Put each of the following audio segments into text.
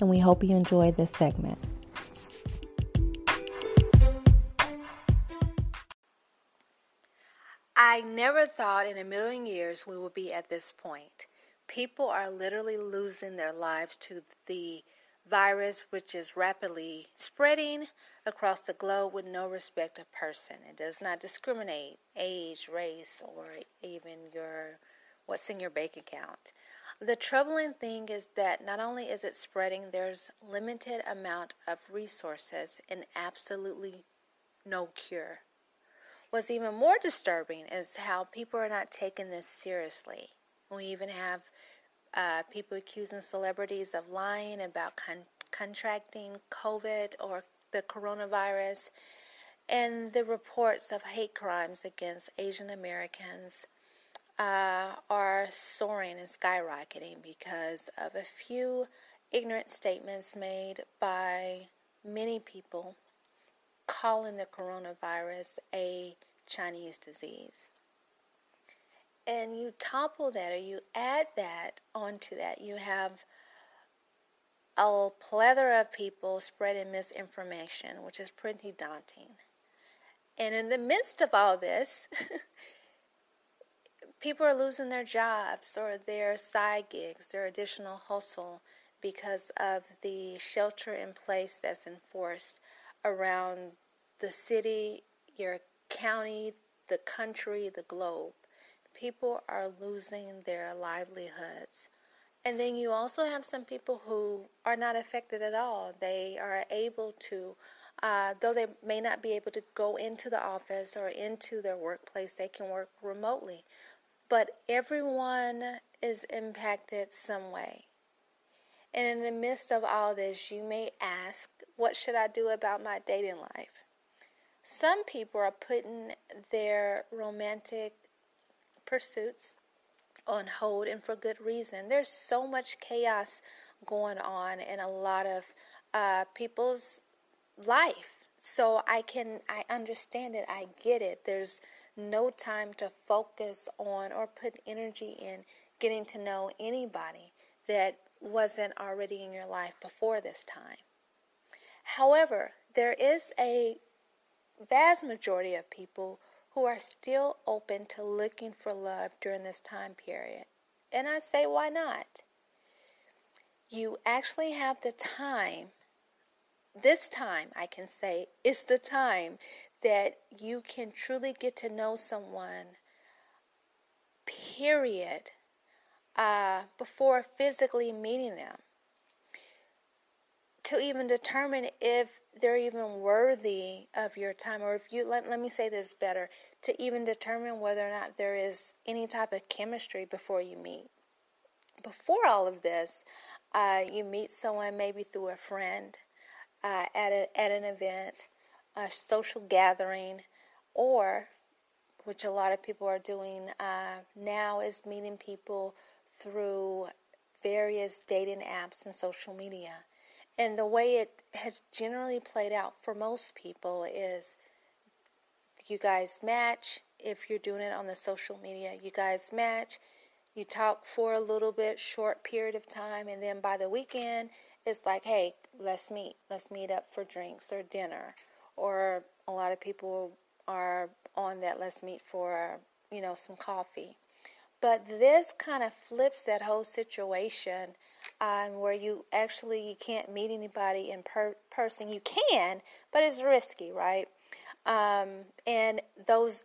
and we hope you enjoy this segment. I never thought in a million years we would be at this point. People are literally losing their lives to the virus, which is rapidly spreading across the globe with no respect of person. It does not discriminate age, race, or even your what's in your bank account. The troubling thing is that not only is it spreading, there's limited amount of resources and absolutely no cure. What's even more disturbing is how people are not taking this seriously. We even have uh, people accusing celebrities of lying about con- contracting COVID or the coronavirus, and the reports of hate crimes against Asian Americans uh, are soaring and skyrocketing because of a few ignorant statements made by many people calling the coronavirus a Chinese disease. And you topple that or you add that onto that, you have a plethora of people spreading misinformation, which is pretty daunting. And in the midst of all this, people are losing their jobs or their side gigs, their additional hustle because of the shelter in place that's enforced around the city, your county, the country, the globe. People are losing their livelihoods. And then you also have some people who are not affected at all. They are able to, uh, though they may not be able to go into the office or into their workplace, they can work remotely but everyone is impacted some way. And in the midst of all this, you may ask, What should I do about my dating life? Some people are putting their romantic pursuits on hold and for good reason. There's so much chaos going on in a lot of uh, people's life. So I can, I understand it, I get it. There's no time to focus on or put energy in getting to know anybody that wasn't already in your life before this time. However, there is a vast majority of people who are still open to looking for love during this time period. And I say, why not? You actually have the time. This time, I can say, is the time that you can truly get to know someone, period, uh, before physically meeting them. To even determine if they're even worthy of your time, or if you, let, let me say this better, to even determine whether or not there is any type of chemistry before you meet. Before all of this, uh, you meet someone maybe through a friend uh, at, a, at an event a social gathering, or which a lot of people are doing uh, now is meeting people through various dating apps and social media. And the way it has generally played out for most people is you guys match if you're doing it on the social media. You guys match, you talk for a little bit, short period of time, and then by the weekend, it's like, hey, let's meet. Let's meet up for drinks or dinner or a lot of people are on that let's meet for you know some coffee. But this kind of flips that whole situation um, where you actually you can't meet anybody in per- person. You can but it's risky right? Um, and those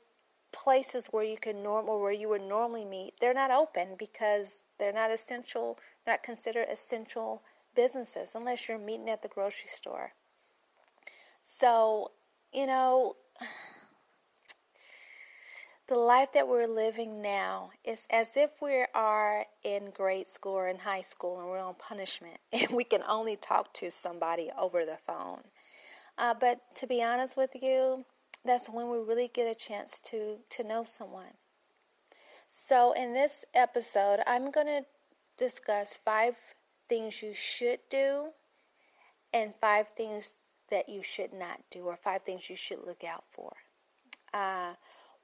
places where you can normal where you would normally meet they're not open because they're not essential not considered essential businesses unless you're meeting at the grocery store so, you know, the life that we're living now is as if we are in grade school or in high school and we're on punishment and we can only talk to somebody over the phone. Uh, but to be honest with you, that's when we really get a chance to, to know someone. So, in this episode, I'm going to discuss five things you should do and five things that you should not do, or five things you should look out for. Uh,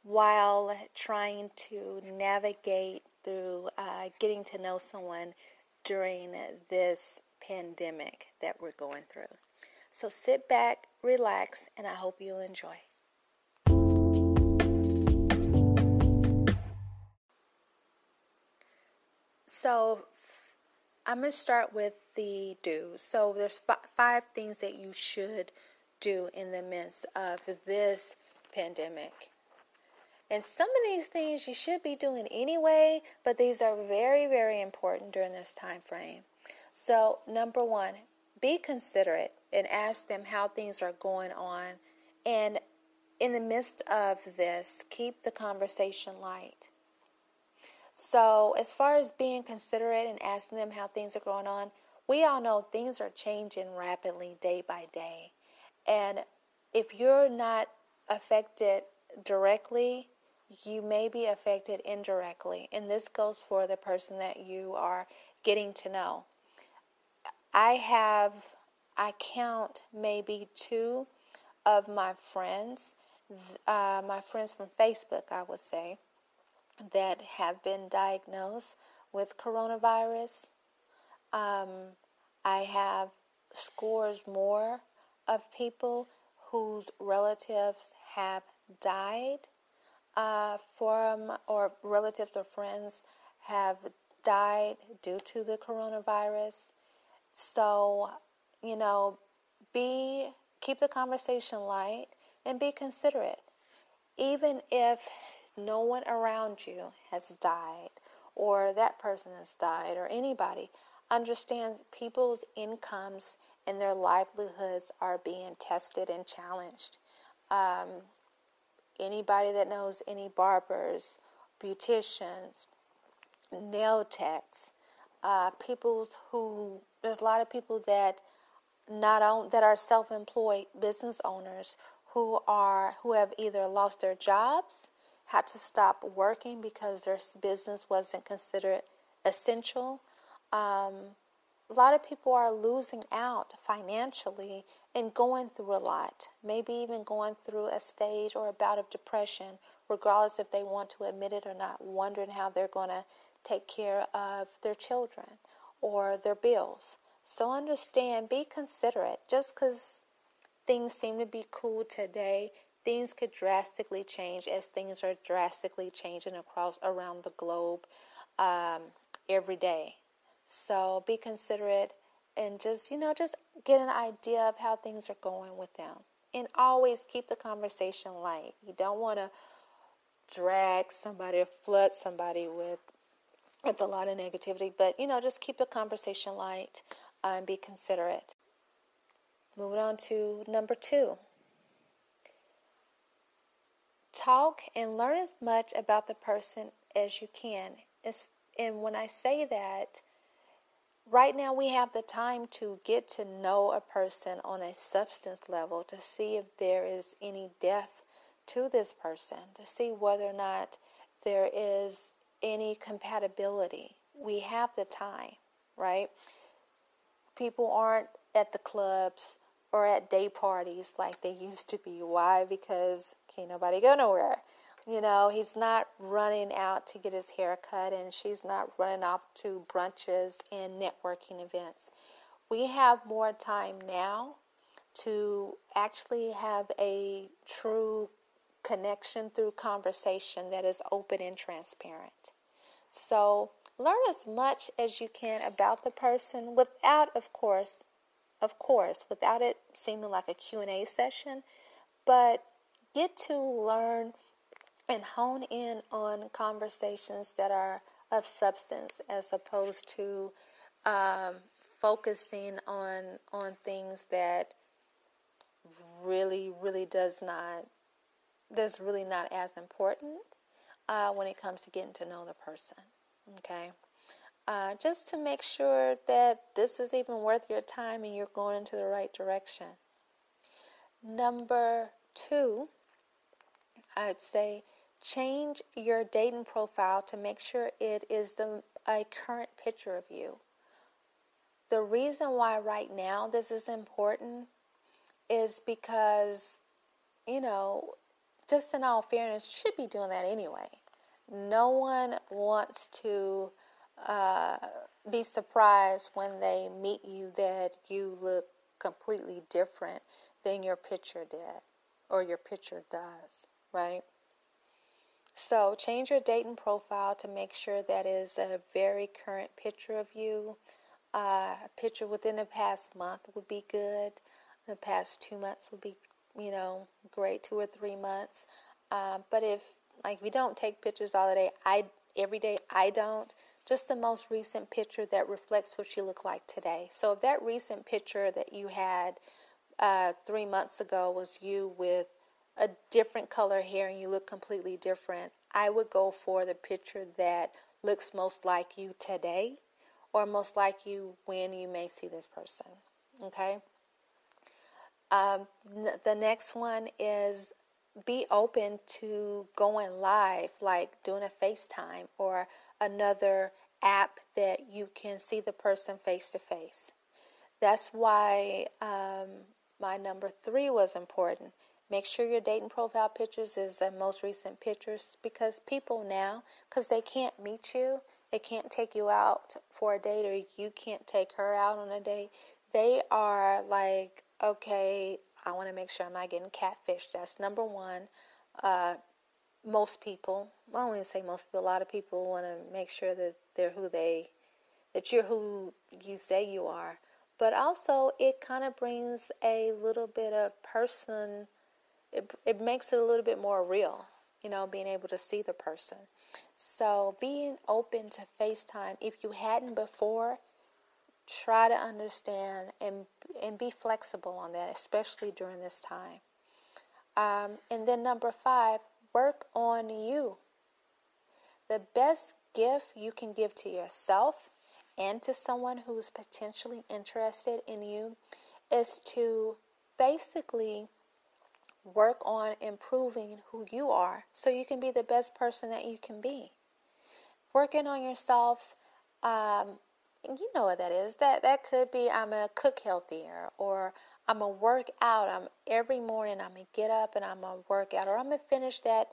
while trying to navigate through uh, getting to know someone during this pandemic that we're going through. So sit back, relax, and I hope you'll enjoy. So I'm going to start with the do. So there's f- five things that you should do in the midst of this pandemic. And some of these things you should be doing anyway, but these are very, very important during this time frame. So, number one, be considerate and ask them how things are going on. And in the midst of this, keep the conversation light. So, as far as being considerate and asking them how things are going on, we all know things are changing rapidly day by day. And if you're not affected directly, you may be affected indirectly. And this goes for the person that you are getting to know. I have, I count maybe two of my friends, uh, my friends from Facebook, I would say, that have been diagnosed with coronavirus. Um, I have scores more of people whose relatives have died uh, from or relatives or friends have died due to the coronavirus. So, you know, be keep the conversation light and be considerate. Even if no one around you has died or that person has died or anybody, understand people's incomes and their livelihoods are being tested and challenged. Um, anybody that knows any barbers, beauticians, nail techs, uh, people who there's a lot of people that not own that are self-employed business owners who are who have either lost their jobs, had to stop working because their business wasn't considered essential. Um, a lot of people are losing out financially and going through a lot, maybe even going through a stage or a bout of depression, regardless if they want to admit it or not, wondering how they're going to take care of their children or their bills. So understand, be considerate. Just because things seem to be cool today, things could drastically change as things are drastically changing across around the globe um, every day. So be considerate and just, you know, just get an idea of how things are going with them. And always keep the conversation light. You don't want to drag somebody or flood somebody with with a lot of negativity, but you know, just keep the conversation light uh, and be considerate. Moving on to number two. Talk and learn as much about the person as you can. And when I say that, right now we have the time to get to know a person on a substance level to see if there is any depth to this person, to see whether or not there is any compatibility. We have the time, right? People aren't at the clubs or at day parties like they used to be. Why? Because can't nobody go nowhere. You know, he's not running out to get his hair cut, and she's not running off to brunches and networking events. We have more time now to actually have a true connection through conversation that is open and transparent. So, learn as much as you can about the person without of course of course without it seeming like a Q&A session, but get to learn and hone in on conversations that are of substance as opposed to um, focusing on on things that really really does not that's really not as important uh, when it comes to getting to know the person. Okay. Uh, just to make sure that this is even worth your time and you're going into the right direction. Number two, I'd say change your dating profile to make sure it is the a current picture of you. The reason why right now this is important is because, you know, just in all fairness, should be doing that anyway. No one wants to be surprised when they meet you that you look completely different than your picture did or your picture does, right? So change your dating profile to make sure that is a very current picture of you. Uh, a picture within the past month would be good. The past two months would be, you know, great. Two or three months. Uh, but if like we don't take pictures all the day, I every day I don't. Just the most recent picture that reflects what you look like today. So if that recent picture that you had uh, three months ago was you with a different color hair and you look completely different, I would go for the picture that looks most like you today or most like you when you may see this person. Okay? Um, n- the next one is be open to going live, like doing a FaceTime or another app that you can see the person face to face. That's why um, my number three was important. Make sure your dating profile pictures is the most recent pictures because people now, because they can't meet you, they can't take you out for a date or you can't take her out on a date. They are like, okay, I want to make sure I'm not getting catfished. That's number one. Uh, most people, I don't even say most people, a lot of people want to make sure that they're who they, that you're who you say you are. But also, it kind of brings a little bit of person, it, it makes it a little bit more real, you know, being able to see the person. So, being open to FaceTime, if you hadn't before, try to understand and and be flexible on that, especially during this time. Um, and then number five, work on you. The best gift you can give to yourself and to someone who is potentially interested in you is to basically work on improving who you are so you can be the best person that you can be. Working on yourself um, you know what that is. That that could be I'm gonna cook healthier or I'm gonna work out. I'm every morning I'm gonna get up and I'm gonna work out or I'm gonna finish that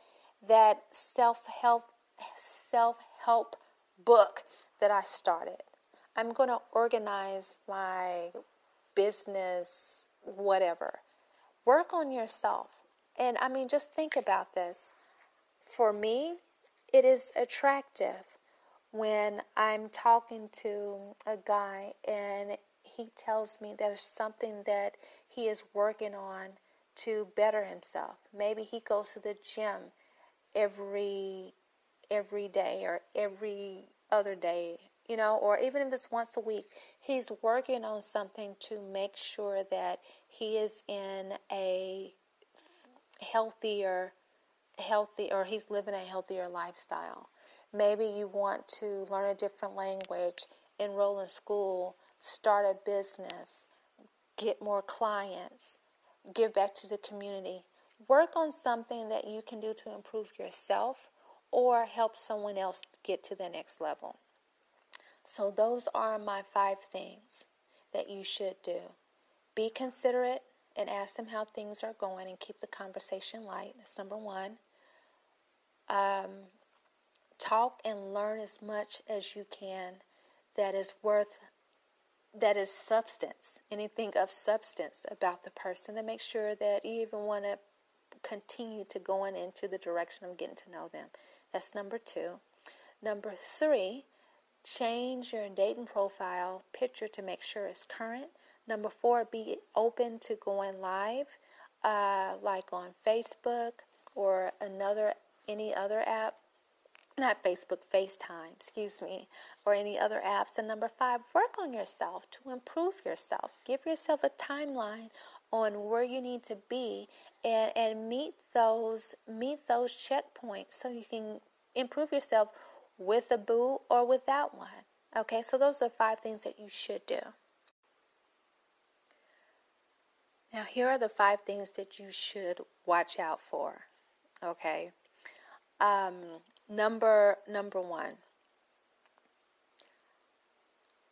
that self help self help book that I started. I'm gonna organize my business, whatever. Work on yourself. And I mean just think about this. For me, it is attractive when I'm talking to a guy and he tells me there's something that he is working on to better himself. Maybe he goes to the gym every every day or every other day, you know, or even if it's once a week, he's working on something to make sure that he is in a healthier healthy or he's living a healthier lifestyle. Maybe you want to learn a different language, enroll in school, start a business, get more clients, give back to the community. Work on something that you can do to improve yourself or help someone else get to the next level. So, those are my five things that you should do. Be considerate and ask them how things are going and keep the conversation light. That's number one. Um, talk and learn as much as you can that is worth that is substance anything of substance about the person to make sure that you even want to continue to going into the direction of getting to know them that's number two. Number three change your dating profile picture to make sure it's current. Number four be open to going live uh, like on facebook or another any other app not Facebook, FaceTime, excuse me, or any other apps. And number five, work on yourself to improve yourself. Give yourself a timeline on where you need to be and, and meet those meet those checkpoints so you can improve yourself with a boo or without one. Okay, so those are five things that you should do. Now, here are the five things that you should watch out for. Okay, um, number number one.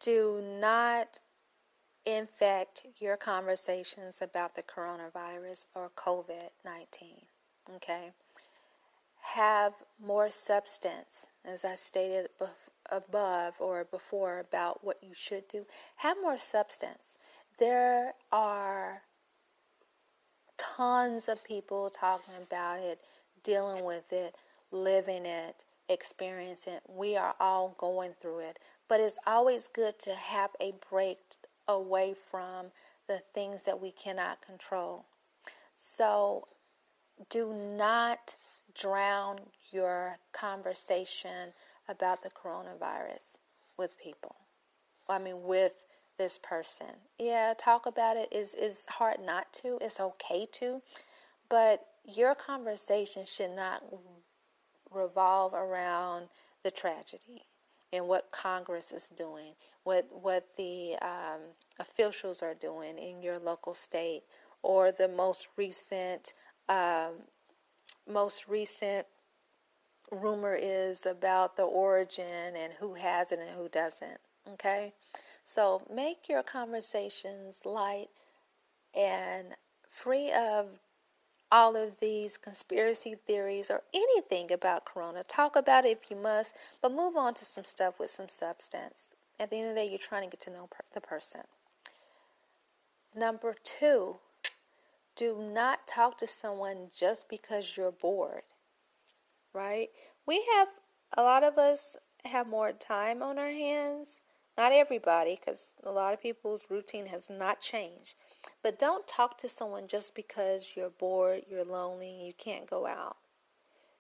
Do not infect your conversations about the coronavirus or COVID 19. Okay? Have more substance, as I stated above or before about what you should do. Have more substance. There are tons of people talking about it, dealing with it, living it, experiencing it. We are all going through it. But it's always good to have a break away from the things that we cannot control. So do not drown your conversation about the coronavirus with people. I mean, with this person. Yeah, talk about it is is hard not to. It's okay to, but your conversation should not revolve around the tragedy and what Congress is doing, what what the um, officials are doing in your local state, or the most recent um, most recent rumor is about the origin and who has it and who doesn't. Okay, so make your conversations light and free of all of these conspiracy theories or anything about corona. Talk about it if you must, but move on to some stuff with some substance. At the end of the day, you're trying to get to know per- the person. Number two, do not talk to someone just because you're bored, right? We have, a lot of us have more time on our hands. Not everybody, because a lot of people's routine has not changed. But don't talk to someone just because you're bored, you're lonely, you can't go out.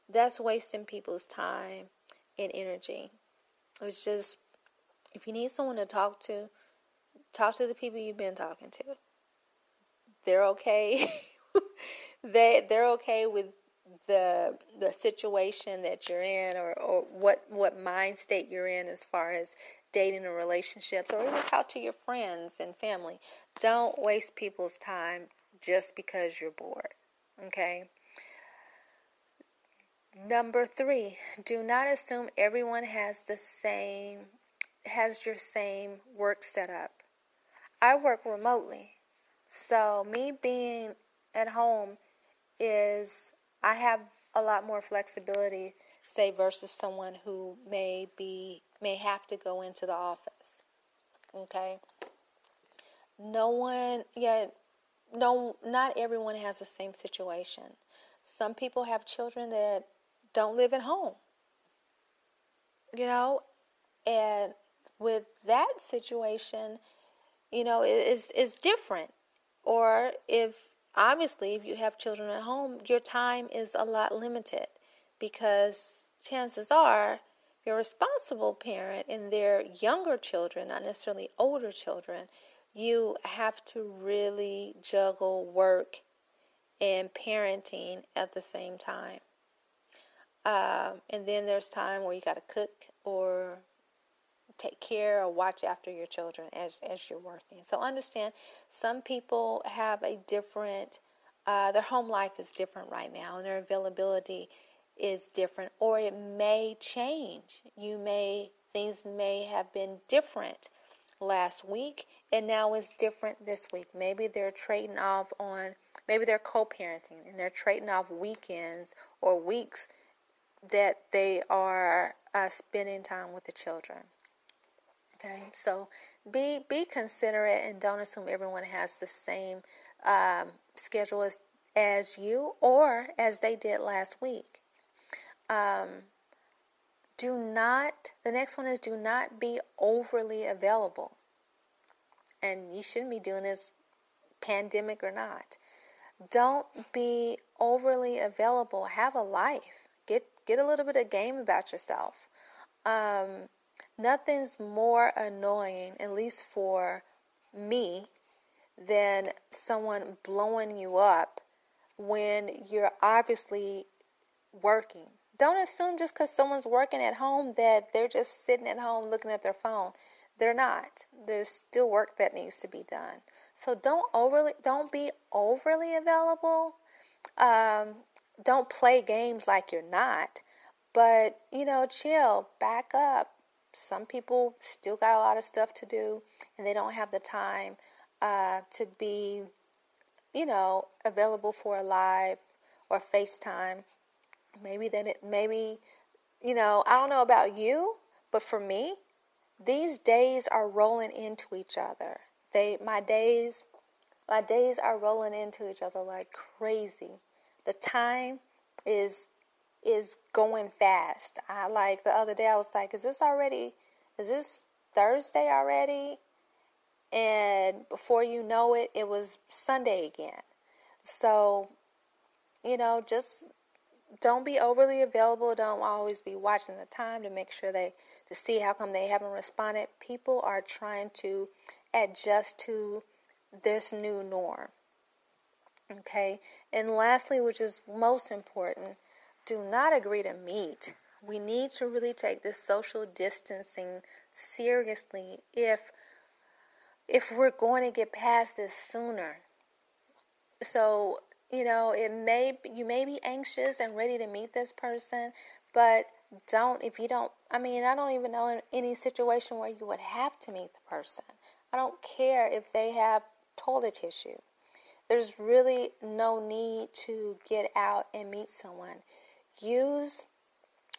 That's wasting people's time and energy. It's just, if you need someone to talk to, talk to the people you've been talking to. They're okay. they they're okay with the the situation that you're in or, or what what mind state you're in as far as dating or relationships or even talk to your friends and family. Don't waste people's time just because you're bored. Okay? Number 3, do not assume everyone has the same has your same work setup. I work remotely. So me being at home is I have a lot more flexibility say versus someone who may be may have to go into the office. Okay? No one yeah no not everyone has the same situation. Some people have children that don't live at home. You know, and with that situation, you know, is is different. Or if obviously if you have children at home, your time is a lot limited because chances are you're a responsible parent and they're younger children, not necessarily older children, you have to really juggle work and parenting at the same time. Um, and then there's time where you got to cook or take care or watch after your children as, as you're working. So understand some people have a different, uh, their home life is different right now and their availability is different or it may change. You may, things may have been different last week and now it's different this week. Maybe they're trading off on, maybe they're co parenting and they're trading off weekends or weeks that they are uh, spending time with the children. Okay, so be be considerate and don't assume everyone has the same um, schedule as as you or as they did last week. Um, do not, the next one is do not be overly available. And you shouldn't be doing this, pandemic or not. Don't be overly available. Have a life. Get get a little bit of game about yourself. Um, nothing's more annoying, at least for me, than someone blowing you up when you're obviously working Don't assume just because someone's working at home that they're just sitting at home looking at their phone. They're not. There's still work that needs to be done. So don't overly don't be overly available. Um, don't play games like you're not. But you know, chill, back up. Some people still got a lot of stuff to do, and they don't have the time uh, to be, you know, available for a live or FaceTime. Maybe then it maybe, you know, I don't know about you, but for me, these days are rolling into each other. They my days my days are rolling into each other like crazy. The time is is going fast. I like the other day I was like, is this already is this Thursday already? And before you know it, it was Sunday again. So, you know, just don't be overly available. Don't always be watching the time to make sure they to see how come they haven't responded. People are trying to adjust to this new norm. Okay? And lastly, which is most important, do not agree to meet. We need to really take this social distancing seriously if if we're going to get past this sooner. So, you know, it may you may be anxious and ready to meet this person, but don't if you don't I mean, I don't even know in any situation where you would have to meet the person. I don't care if they have toilet tissue. There's really no need to get out and meet someone. Use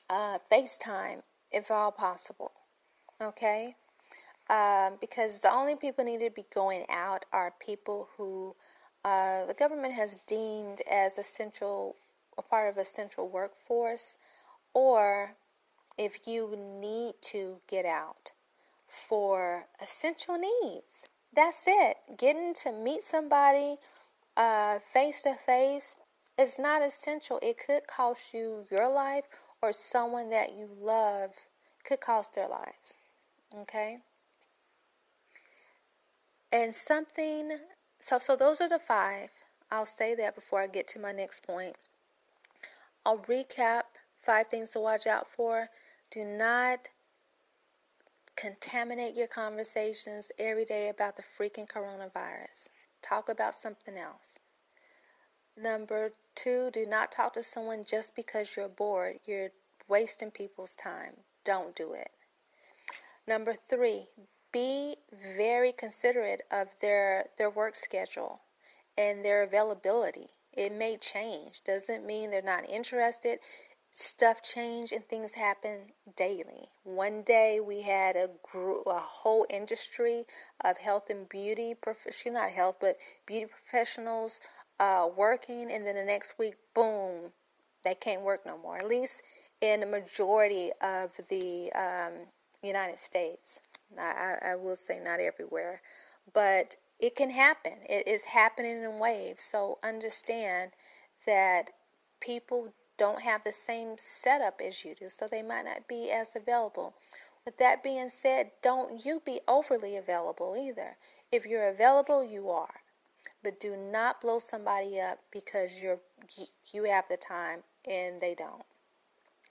uh, FaceTime if all possible. Okay? Um, because the only people need to be going out are people who uh, the government has deemed as essential, a part of a central workforce, or if you need to get out for essential needs. That's it. Getting to meet somebody face to face is not essential. It could cost you your life or someone that you love could cost their lives. Okay? And something so so those are the five. I'll say that before I get to my next point. I'll recap five things to watch out for. Do not contaminate your conversations every day about the freaking coronavirus. Talk about something else. Number two, do not talk to someone just because you're bored. You're wasting people's time. Don't do it. Number three, be very considerate of their their work schedule and their availability. It may change. Doesn't mean they're not interested stuff change and things happen daily. One day we had a group, a whole industry of health and beauty, prof- not health, but beauty professionals uh, working, and then the next week, boom, they can't work no more. At least in the majority of the um, United States. I, I will say not everywhere, but it can happen. It is happening in waves. So understand that people don't have the same setup as you do, so they might not be as available. With that being said, don't you be overly available either. If you're available, you are. But do not blow somebody up because you're you have the time and they don't.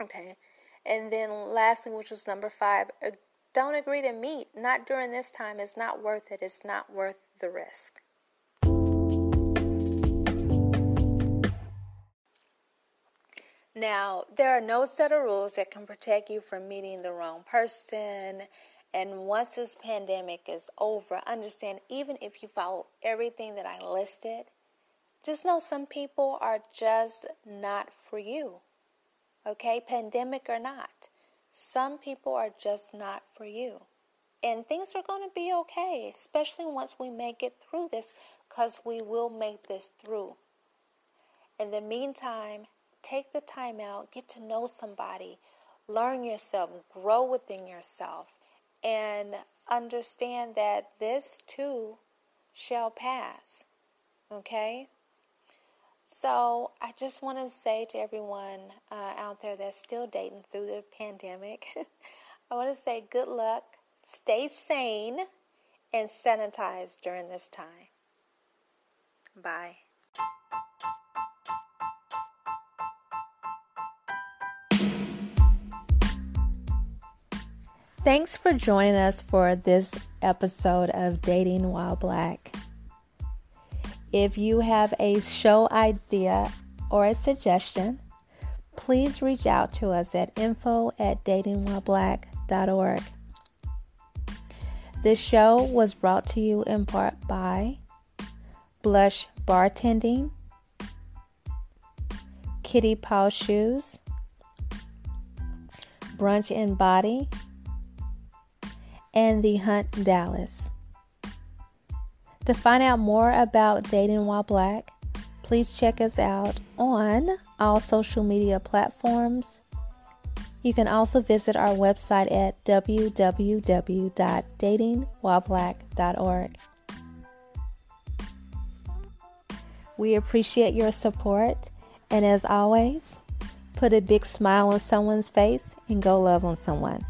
Okay. And then lastly, which was number 5, uh, don't agree to meet. Not during this time. It's not worth it. It's not worth the risk. Now, there are no set of rules that can protect you from meeting the wrong person. And once this pandemic is over, understand even if you follow everything that I listed, just know some people are just not for you. Okay, pandemic or not, some people are just not for you. And things are going to be okay, especially once we make it through this, because we will make this through. In the meantime, take the time out, get to know somebody, learn yourself, grow within yourself, and understand that this too shall pass. Okay? So I just want to say to everyone uh, out there that's still dating through the pandemic, I want to say good luck, stay sane, and sanitize during this time. Bye. Thanks for joining us for this episode of Dating While Black. If you have a show idea or a suggestion, please reach out to us at info at datingwhileblack.org. This show was brought to you in part by Blush Bartending, Kitty Paw Shoes, Brunch and Body, and The Hunt Dallas. To find out more about Dating While Black, please check us out on all social media platforms. You can also visit our website at www.datingwhileblack.org. We appreciate your support, and as always, put a big smile on someone's face and go love on someone.